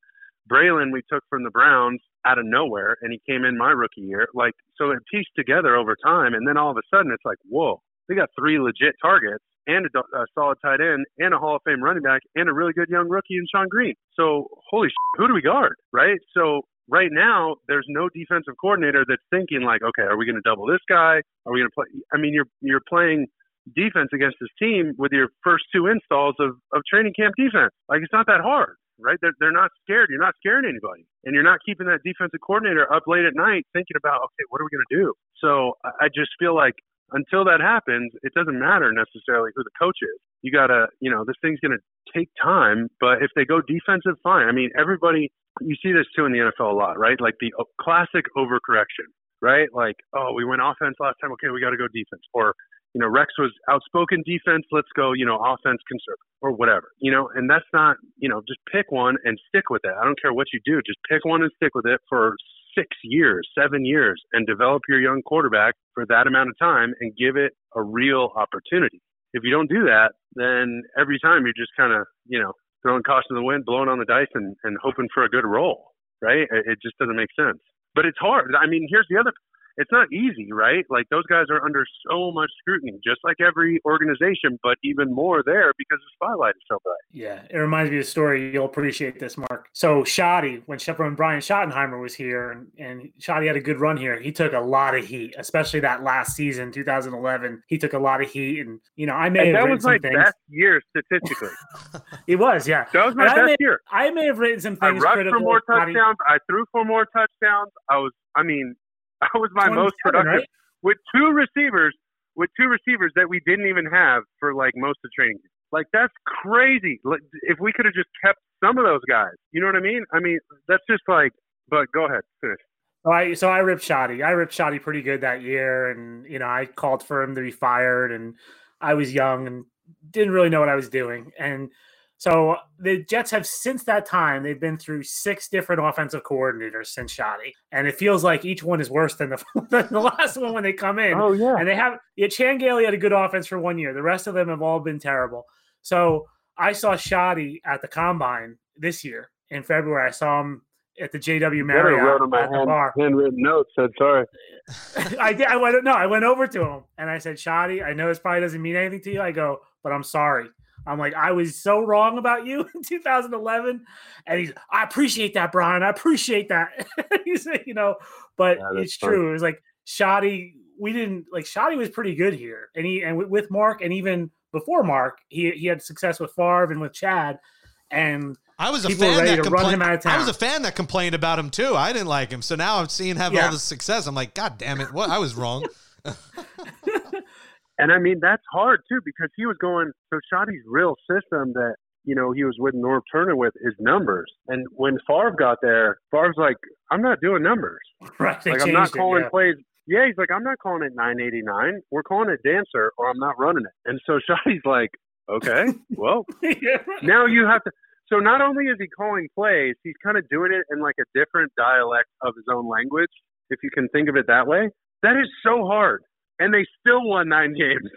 Braylon we took from the Browns out of nowhere, and he came in my rookie year. Like, so it pieced together over time, and then all of a sudden it's like, whoa, they got three legit targets and a, a solid tight end and a Hall of Fame running back and a really good young rookie in Shonn Greene. So, holy shit, who do we guard, right? So right now there's no defensive coordinator that's thinking like, okay, are we going to double this guy? Are we going to play? I mean, you're you're playing defense against this team with your first two installs of of training camp defense. Like it's not that hard, right? They're they're not scared. You're not scaring anybody, and you're not keeping that defensive coordinator up late at night thinking about, okay, what are we going to do? So I just feel like until that happens, it doesn't matter necessarily who the coach is. You gotta, you know, this thing's gonna take time. But if they go defensive, fine. I mean, everybody you see this too in the NFL a lot, right? Like the uh, classic overcorrection, right? Like, oh, we went offense last time. Okay, we got to go defense. Or, you know, Rex was outspoken defense. Let's go, you know, offense conservative or whatever, you know, and that's not, you know, just pick one and stick with it. I don't care what you do. Just pick one and stick with it for six years, seven years and develop your young quarterback for that amount of time and give it a real opportunity. If you don't do that, then every time you're just kind of, you know, throwing caution to the wind, blowing on the dice, and, and hoping for a good roll, right? It, it just doesn't make sense. But it's hard. I mean, here's the other it's not easy, right? Like those guys are under so much scrutiny, just like every organization, but even more there because the spotlight is so bright. Yeah, it reminds me of a story. You'll appreciate this, Mark. So Schotty, when when Brian Schottenheimer was here, and, and Schotty had a good run here, he took a lot of heat, especially that last season, 2011. He took a lot of heat, and you know, I may and have that was my things. best year statistically. it was, yeah. That was my And I best may, year. I may have written some things. I rushed for more touchdowns. I threw for more touchdowns. I was, I mean, I was my most productive right? with two receivers, with two receivers that we didn't even have for like most of the training. Like that's crazy. Like if we could have just kept some of those guys, you know what I mean? I mean, that's just like. But go ahead, finish. So I so I ripped Schotty. I ripped Schotty pretty good that year, and you know I called for him to be fired, and I was young and didn't really know what I was doing, and so the Jets have since that time they've been through six different offensive coordinators since Schotty, and it feels like each one is worse than the, than the last one when they come in. Oh yeah. And they have yeah, Chan Gailey had a good offense for one year. The rest of them have all been terrible. So I saw Schotty at the combine this year in February. I saw him at the JW Marriott wrote on my at the hand, bar. handwritten note. Said sorry. I did. I went. No, I went over to him and I said, "Schotty, I know this probably doesn't mean anything to you." I go, "But I'm sorry." I'm like, I was so wrong about you in 2011, and he's, I appreciate that, Brian. I appreciate that. he's, you know, but Yeah, it's funny. true. It was like Schotty. We didn't like Schotty was pretty good here, and he and with, with Mark, and even before Mark, he he had success with Favre and with Chad, and I was a fan that run complained. him out of I was a fan that complained about him too. I didn't like him, so now I'm seeing have Yeah. all this success. I'm like, God damn it! What I was wrong. And I mean that's hard too because he was going. So Schotty's real system that you know he was with Norv Turner with is numbers. And when Favre got there, Favre's like, I'm not doing numbers. right, like I'm not it, calling yeah. plays. Yeah, he's like, I'm not calling it 989. We're calling it dancer, or I'm not running it. And so Schotty's like, okay, well, yeah, right. now you have to. So not only is he calling plays, he's kind of doing it in like a different dialect of his own language, if you can think of it that way. That is so hard, and they still won nine games.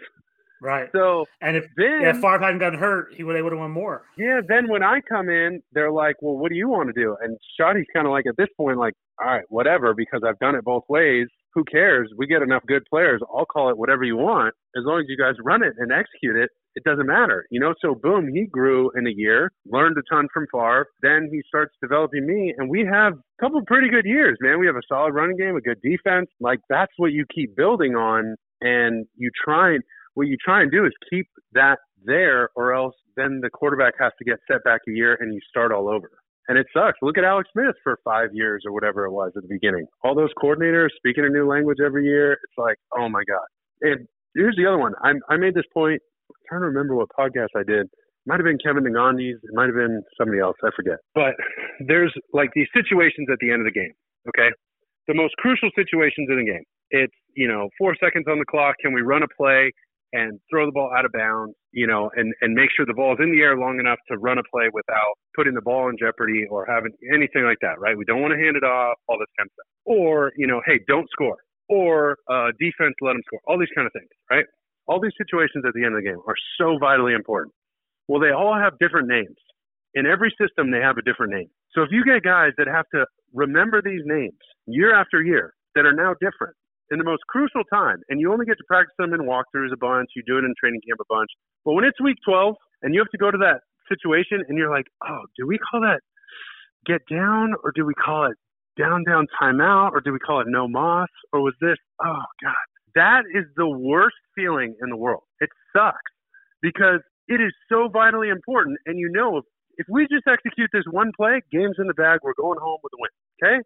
right. So And if then, yeah, if Favre hadn't gotten hurt, he would they would have won more. yeah, then when I come in, they're like, "Well, what do you want to do?" And Schotty's kind of like at this point, like, "All right, whatever," because I've done it both ways. Who cares? We get enough good players. I'll call it whatever you want, as long as you guys run it and execute it. It doesn't matter, you know. So boom, he grew in a year, learned a ton from Favre. Then he starts developing me, and we have a couple pretty good years, man. We have a solid running game, a good defense. Like that's what you keep building on, and you try and what you try and do is keep that there, or else then the quarterback has to get set back a year and you start all over. And it sucks. Look at Alex Smith for five years or whatever it was at the beginning. All those coordinators speaking a new language every year. It's like, oh my God. And here's the other one. I, I made this point. Trying to remember what podcast I did. It might have been Kevin Negandhi's. It might have been somebody else. I forget. But there's like these situations at the end of the game. Okay. The most crucial situations in the game. It's, you know, four seconds on the clock. Can we run a play? and throw the ball out of bounds, you know, and, and make sure the ball is in the air long enough to run a play without putting the ball in jeopardy or having anything like that, right? We don't want to hand it off, all this kind of stuff. Or, you know, hey, don't score. Or uh, defense, let them score. All these kind of things, right? All these situations at the end of the game are so vitally important. Well, they all have different names. In every system, they have a different name. So if you get guys that have to remember these names year after year that are now different in the most crucial time, and you only get to practice them in walkthroughs a bunch, you do it in training camp a bunch. But when it's week 12 and you have to go to that situation and you're like, oh, do we call that get down or do we call it down, down, timeout or do we call it no moss or was this, oh, God. That is the worst feeling in the world. It sucks because it is so vitally important. And you know, if, if we just execute this one play, game's in the bag, we're going home with a win. Okay?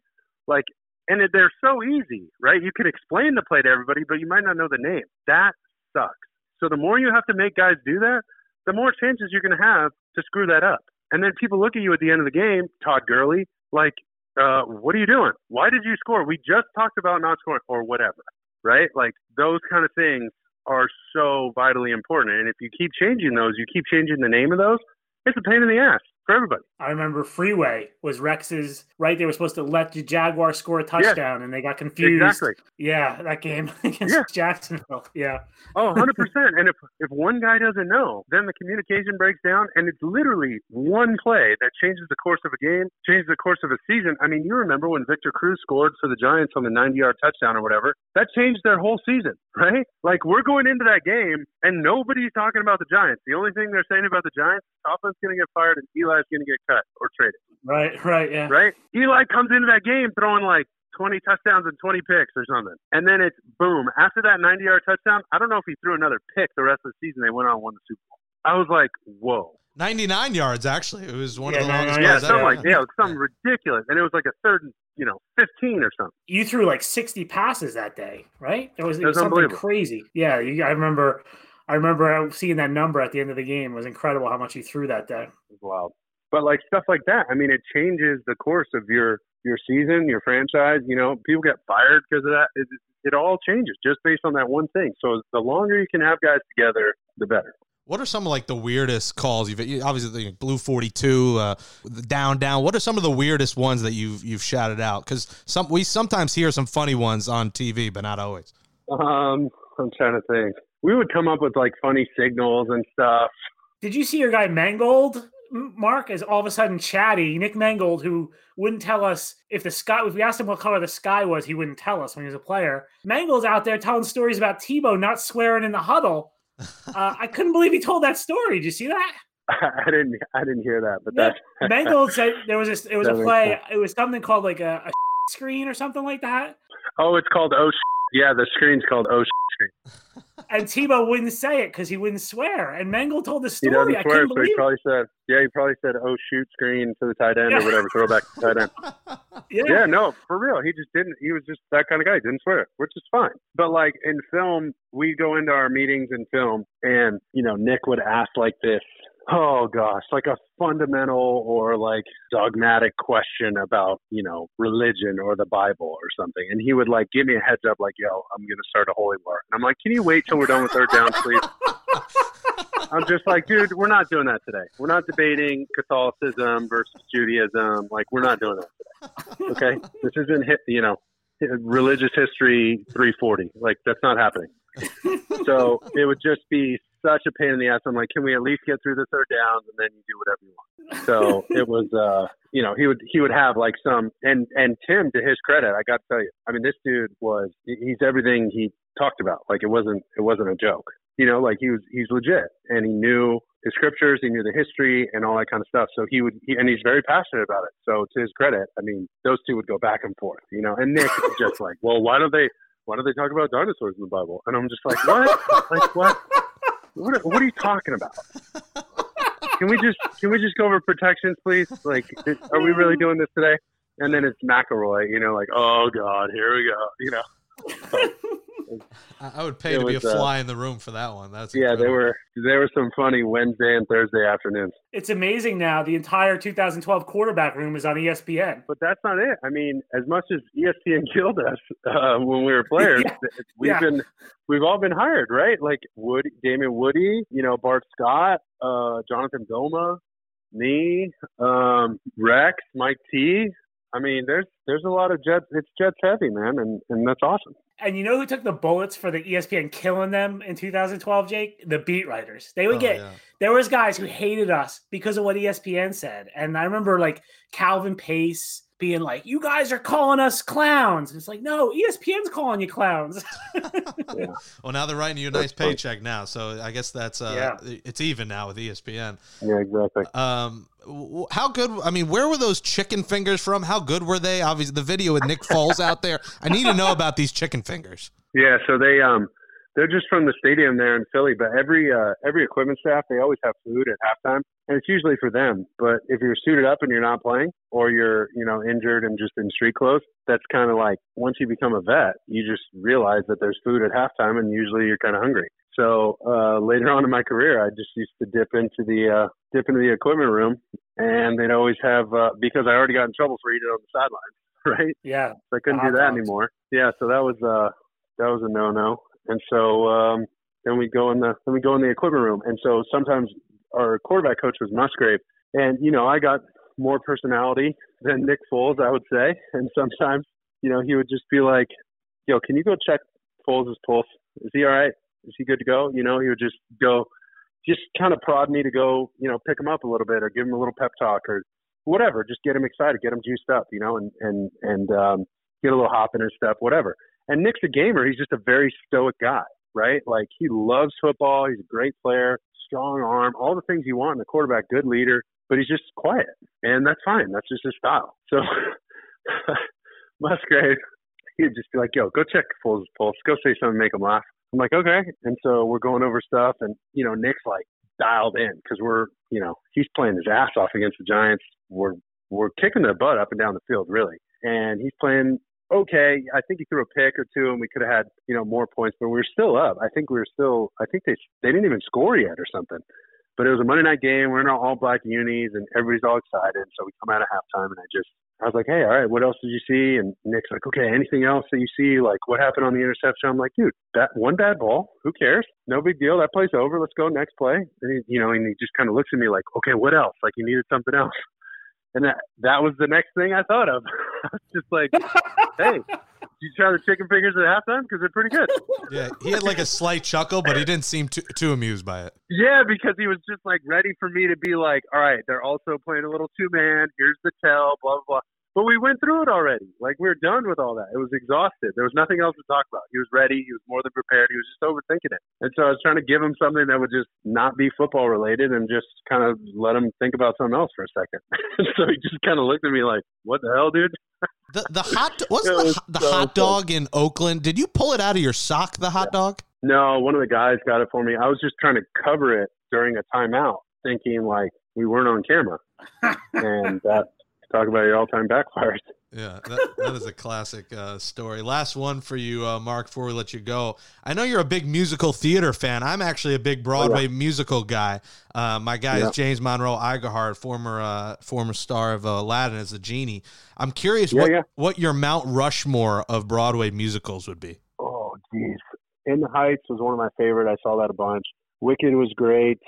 Like, and they're so easy, right? You can explain the play to everybody, but you might not know the name. That sucks. So the more you have to make guys do that, the more chances you're going to have to screw that up. And then people look at you at the end of the game, Todd Gurley, like, uh, what are you doing? Why did you score? We just talked about not scoring or whatever, right? Like those kind of things are so vitally important. And if you keep changing those, you keep changing the name of those, it's a pain in the ass for everybody. I remember Freeway was Rex's right. They were supposed to let the Jaguar score a touchdown, and they got confused. Exactly. Yeah, that game against Yeah. Jacksonville. Yeah, Oh, 100%. and if, if one guy doesn't know, then the communication breaks down, and it's literally one play that changes the course of a game, changes the course of a season. I mean, you remember when Victor Cruz scored for the Giants on the 90 yard touchdown or whatever? That changed their whole season, right? Like, we're going into that game, and nobody's talking about the Giants. The only thing they're saying about the Giants, offense going to get fired, and Eli's going to get cut or traded, right, right. Yeah, right? Eli comes into that game throwing like 20 touchdowns and 20 picks or something. And then it's boom. After that 90 yard touchdown, I don't know if he threw another pick the rest of the season. They went on and won the Super Bowl. I was like, whoa. 99 yards, actually. It was one Yeah, of the 99 longest Yeah, runs something ever. like yeah, it was something ridiculous. And it was like a third, and, you know, 15 or something. You threw like sixty passes that day, right? It was, it It was was something crazy. Yeah, you, I remember. I remember seeing that number at the end of the game. It was incredible how much he threw that day. It was wild. But like stuff like that, I mean, it changes the course of your your season, your franchise. You know, people get fired because of that. It, it all changes just based on that one thing. So the longer you can have guys together, the better. What are some of like the weirdest calls you've obviously the blue forty two, uh, down down? What are some of the weirdest ones that you've you've shouted out? Because some we sometimes hear some funny ones on TV, but not always. Um, I'm trying to think. We would come up with like funny signals and stuff. Did you see your guy Mangold, M- Mark, is all of a sudden chatty? Nick Mangold, who wouldn't tell us if the sky, if we asked him what color the sky was, he wouldn't tell us when he was a player. Mangold's out there telling stories about Tebow not swearing in the huddle. Uh, I couldn't believe he told that story. Did you see that? I didn't I didn't hear that, but Yeah, that's Mangold said there was a, it was a That makes play. sense. It was something called like a, a screen or something like that. oh, it's called oh. Yeah, the screen's called oh. Screen. And Tebow wouldn't say it because he wouldn't swear. And Mangold told the story. He doesn't I swear, couldn't so he probably said, yeah, he probably said oh shoot screen to the tight end Yeah. or whatever, throw back to the tight end. Yeah. Yeah, no, for real. He just didn't. He was just that kind of guy. He didn't swear, which is fine. But like in film, we go into our meetings in film, and you know, Nick would ask like this. Oh gosh, like a fundamental or like dogmatic question about you know religion or the Bible or something, and he would like give me a heads up, like, "Yo, I'm gonna start a holy war," and I'm like, "Can you wait till we're done with third down, please?" I'm just like, dude, we're not doing that today. We're not debating Catholicism versus Judaism. Like, we're not doing that today. Okay, this isn't. You know, religious history 340. Like, that's not happening. So it would just be such a pain in the ass. I'm like, can we at least get through the third downs and then you do whatever you want? So it was, uh, you know, he would he would have like some and and Tim, to his credit, I got to tell you, I mean, this dude was he's everything he talked about. Like it wasn't it wasn't a joke. You know, like he was he's legit and he knew his scriptures, he knew the history and all that kind of stuff. So he would he, and he's very passionate about it. So to his credit, I mean, those two would go back and forth. You know, and Nick is just like, well, why don't they why don't they talk about dinosaurs in the Bible? And I'm just like, what? like what? What, what are you talking about? Can we just can we just go over protections, please? Like, are we really doing this today? And then it's McElroy, you know, like, oh god, here we go, you know. I I would pay It to be a was, uh, fly in the room for that one. That's Yeah, there incredible. were there were some funny Wednesday and Thursday afternoons. It's amazing now. The entire 2012 quarterback room is on ESPN. But that's not it. I mean, as much as ESPN killed us uh, when we were players, Yeah. we've Yeah. been we've all been hired, right? Like Woody, Damien Woody, you know, Bart Scott, uh, Jonathan Goma, me, um, Rex, Mike T. I mean, there's there's a lot of Jets. It's Jets heavy, man, and and that's awesome. And you know who took the bullets for the ESPN killing them in 2012, Jake? The beat writers. They would Oh, get yeah. there was guys who hated us because of what ESPN said. And I remember like Calvin Pace being like, You guys are calling us clowns. and It's like, no, ESPN's calling you clowns. Well, now they're writing you a nice paycheck now, so I guess that's uh, it's even now with ESPN. Yeah, exactly. Um, how good? I mean, where were those chicken fingers from? How good were they? Obviously, the video with Nick Foles out there. I need to know about these chicken fingers. Yeah, so they um they're just from the stadium there in Philly, but every uh every equipment staff they always have food at halftime, and it's usually for them. But if you're suited up and you're not playing, or you're you know injured and just in street clothes, that's kind of like once you become a vet, you just realize that there's food at halftime, and usually you're kind of hungry. So uh later on in my career, I just used to dip into the uh dip into the equipment room, and they'd always have uh because I already got in trouble for eating on the sidelines, right? yeah. So I couldn't do that dogs. anymore. Yeah, so that was uh that was a no no. And so um then we go in the then we go in the equipment room. And so sometimes our quarterback coach was Musgrave. And, you know, I got more personality than Nick Foles, I would say. And sometimes, you know, he would just be like, Yo, can you go check Foles' pulse? Is he all right? Is he good to go? You know, he would just go just kind of prod me to go, you know, pick him up a little bit or give him a little pep talk or whatever, just get him excited, get him juiced up, you know, and and and um, get a little hop in his step, whatever. And Nick's a gamer; he's just a very stoic guy, right? Like he loves football. He's a great player, strong arm, all the things you want in a quarterback, good leader. But he's just quiet, and that's fine. That's just his style. So Musgrave, he'd just be like, "Yo, go check Foles' pulse. Go say something, make him laugh." I'm like, "Okay." And so we're going over stuff, and you know, Nick's like dialed in because we're, you know, he's playing his ass off against the Giants. We're we're kicking their butt up and down the field, really, and he's playing okay. I think he threw a pick or two, and we could have had, you know, more points, but we were still up. I think we were still. I think they they didn't even score yet or something. But it was a Monday night game. We're in our all black unis, and everybody's all excited. So we come out of halftime, and I just I was like, hey, all right, what else did you see? And Nick's like, okay, anything else that you see? Like, what happened on the interception? I'm like, dude, that one bad ball, who cares? No big deal. That play's over. Let's go next play. And he, you know, and he just kind of looks at me like, okay, what else? Like, he needed something else. And that that was the next thing I thought of. I was just like, hey, did you try the chicken fingers at halftime? Because they're pretty good. Yeah, he had like a slight chuckle, but he didn't seem too, too amused by it. Yeah, because he was just like ready for me to be like, all right, they're also playing a little two man. Here's the tell, blah, blah, blah. But we went through it already. Like, we're done with all that. It was exhausted. There was nothing else to talk about. He was ready. He was more than prepared. He was just overthinking it. And so I was trying to give him something that would just not be football related and just kind of let him think about something else for a second. so he just kind of looked at me like, what the hell, dude? The the hot wasn't It the, hot- the so hot dog in Oakland. Did you pull it out of your sock? The hot dog. No, one of the guys got it for me. I was just trying to cover it during a timeout, thinking like we weren't on camera. and that talk about your all-time backfires. Yeah, that, that is a classic uh, story. Last one for you, uh, Mark, before we let you go. I know you're a big musical theater fan. I'm actually a big Broadway musical guy. Uh, my guy Yeah. is James Monroe Iglehart, former uh, former star of uh, Aladdin as the genie. I'm curious Yeah, what, yeah. what your Mount Rushmore of Broadway musicals would be. Oh, geez. In the Heights was one of my favorite. I saw that a bunch. Wicked was great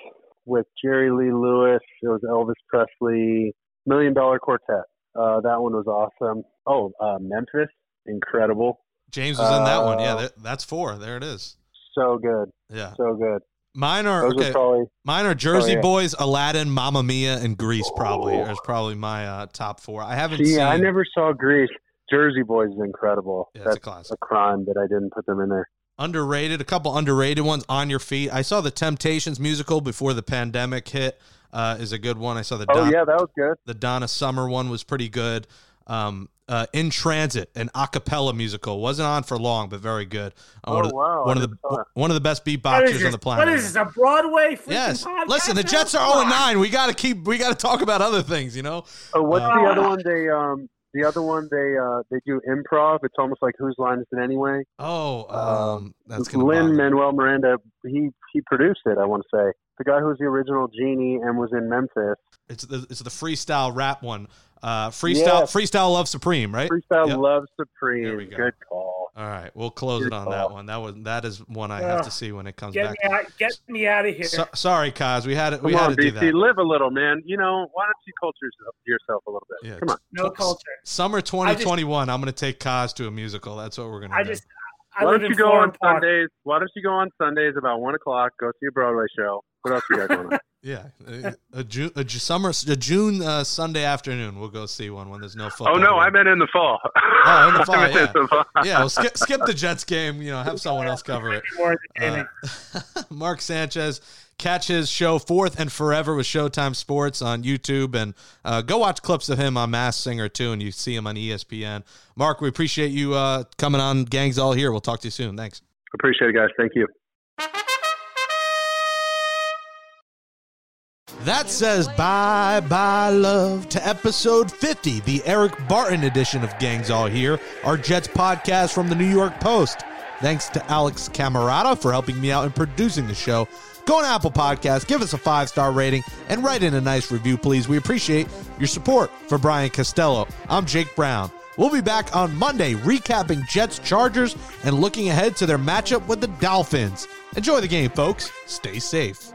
with Jerry Lee Lewis. It was Elvis Presley. Million Dollar Quartet. Uh, that one was awesome. Oh, uh, Memphis, incredible. James was in that one. Yeah, Uh, that, that's four. There it is. So good, Yeah, so good. mine are Those okay. are probably Mine are Jersey Oh, yeah. Boys, Aladdin, Mamma Mia, and Grease. Probably is probably my uh, top four. I haven't See, seen. I never saw Grease. Jersey Boys is incredible. Yeah, it's a That's classic. a crime that I didn't put them in there. underrated. A couple underrated ones. On Your Feet. I saw the Temptations musical before the pandemic hit. Uh, is a good one. I saw the Oh Don- yeah, that was good. the Donna Summer one was pretty good. Um, uh, in Transit, an a cappella musical, wasn't on for long, but very good. Uh, Oh, one of, wow, one of the didn't know that. one of the best What is beatboxers on the planet. What is this? A Broadway freaking Yes. podcast Listen, the? Jets are Come 0 on. 9. We got to keep. We got to talk about other things. You know. Oh, what's Uh, the other one? They um The other one they uh, they do improv. It's almost like whose line is it anyway? Oh, Um, um, that's gonna Lin. Manuel Miranda. He he produced it. I want to say the guy who was the original genie and was in Memphis. It's the it's the freestyle rap one. Uh, freestyle Yeah. freestyle love supreme, right? Freestyle Yep. Love There Supreme. we go. Good call. All right, we'll close Good it on call. that one. That was that is one I have Ugh. to see when it comes Get back. me out! Get me out of here! So, sorry, Kaz, we had it. We Come had on, to do BC, that. live a little, man. You know, why don't you culture yourself, yourself a little bit? Yeah. Come on. no culture. Summer 2021. I'm going to take Kaz to a musical. That's what we're going to I do. just I Why don't you go on Park. Sundays? Why don't you go on Sundays about one o'clock? Go see a Broadway show. What else you got going on? yeah, a, a June, a summer, a June uh, Sunday afternoon. We'll go see one when there's no football. oh no, I meant in the fall. Oh, in the fall, I yeah. in the fall. yeah. Well, skip skip the Jets game. You know, have someone else cover it. Uh. Mark Sanchez. Catch his show Fourth and Forever with Showtime Sports on YouTube, and uh, go watch clips of him on Masked Singer too, and you see him on ESPN. Mark, we appreciate you uh, coming on. Gangs all here. We'll talk to you soon. Thanks. Appreciate it, guys. Thank you. That says bye bye love to episode 50, the Eric Barton edition of Gangs All Here, our Jets podcast from the New York Post. Thanks to Alex Camerata for helping me out in producing the show. Go on Apple Podcasts, give us a five star rating, and write in a nice review, please. We appreciate your support. For Brian Costello, I'm Jake Brown. We'll be back on Monday recapping Jets Chargers and looking ahead to their matchup with the Dolphins. Enjoy the game, folks. Stay safe.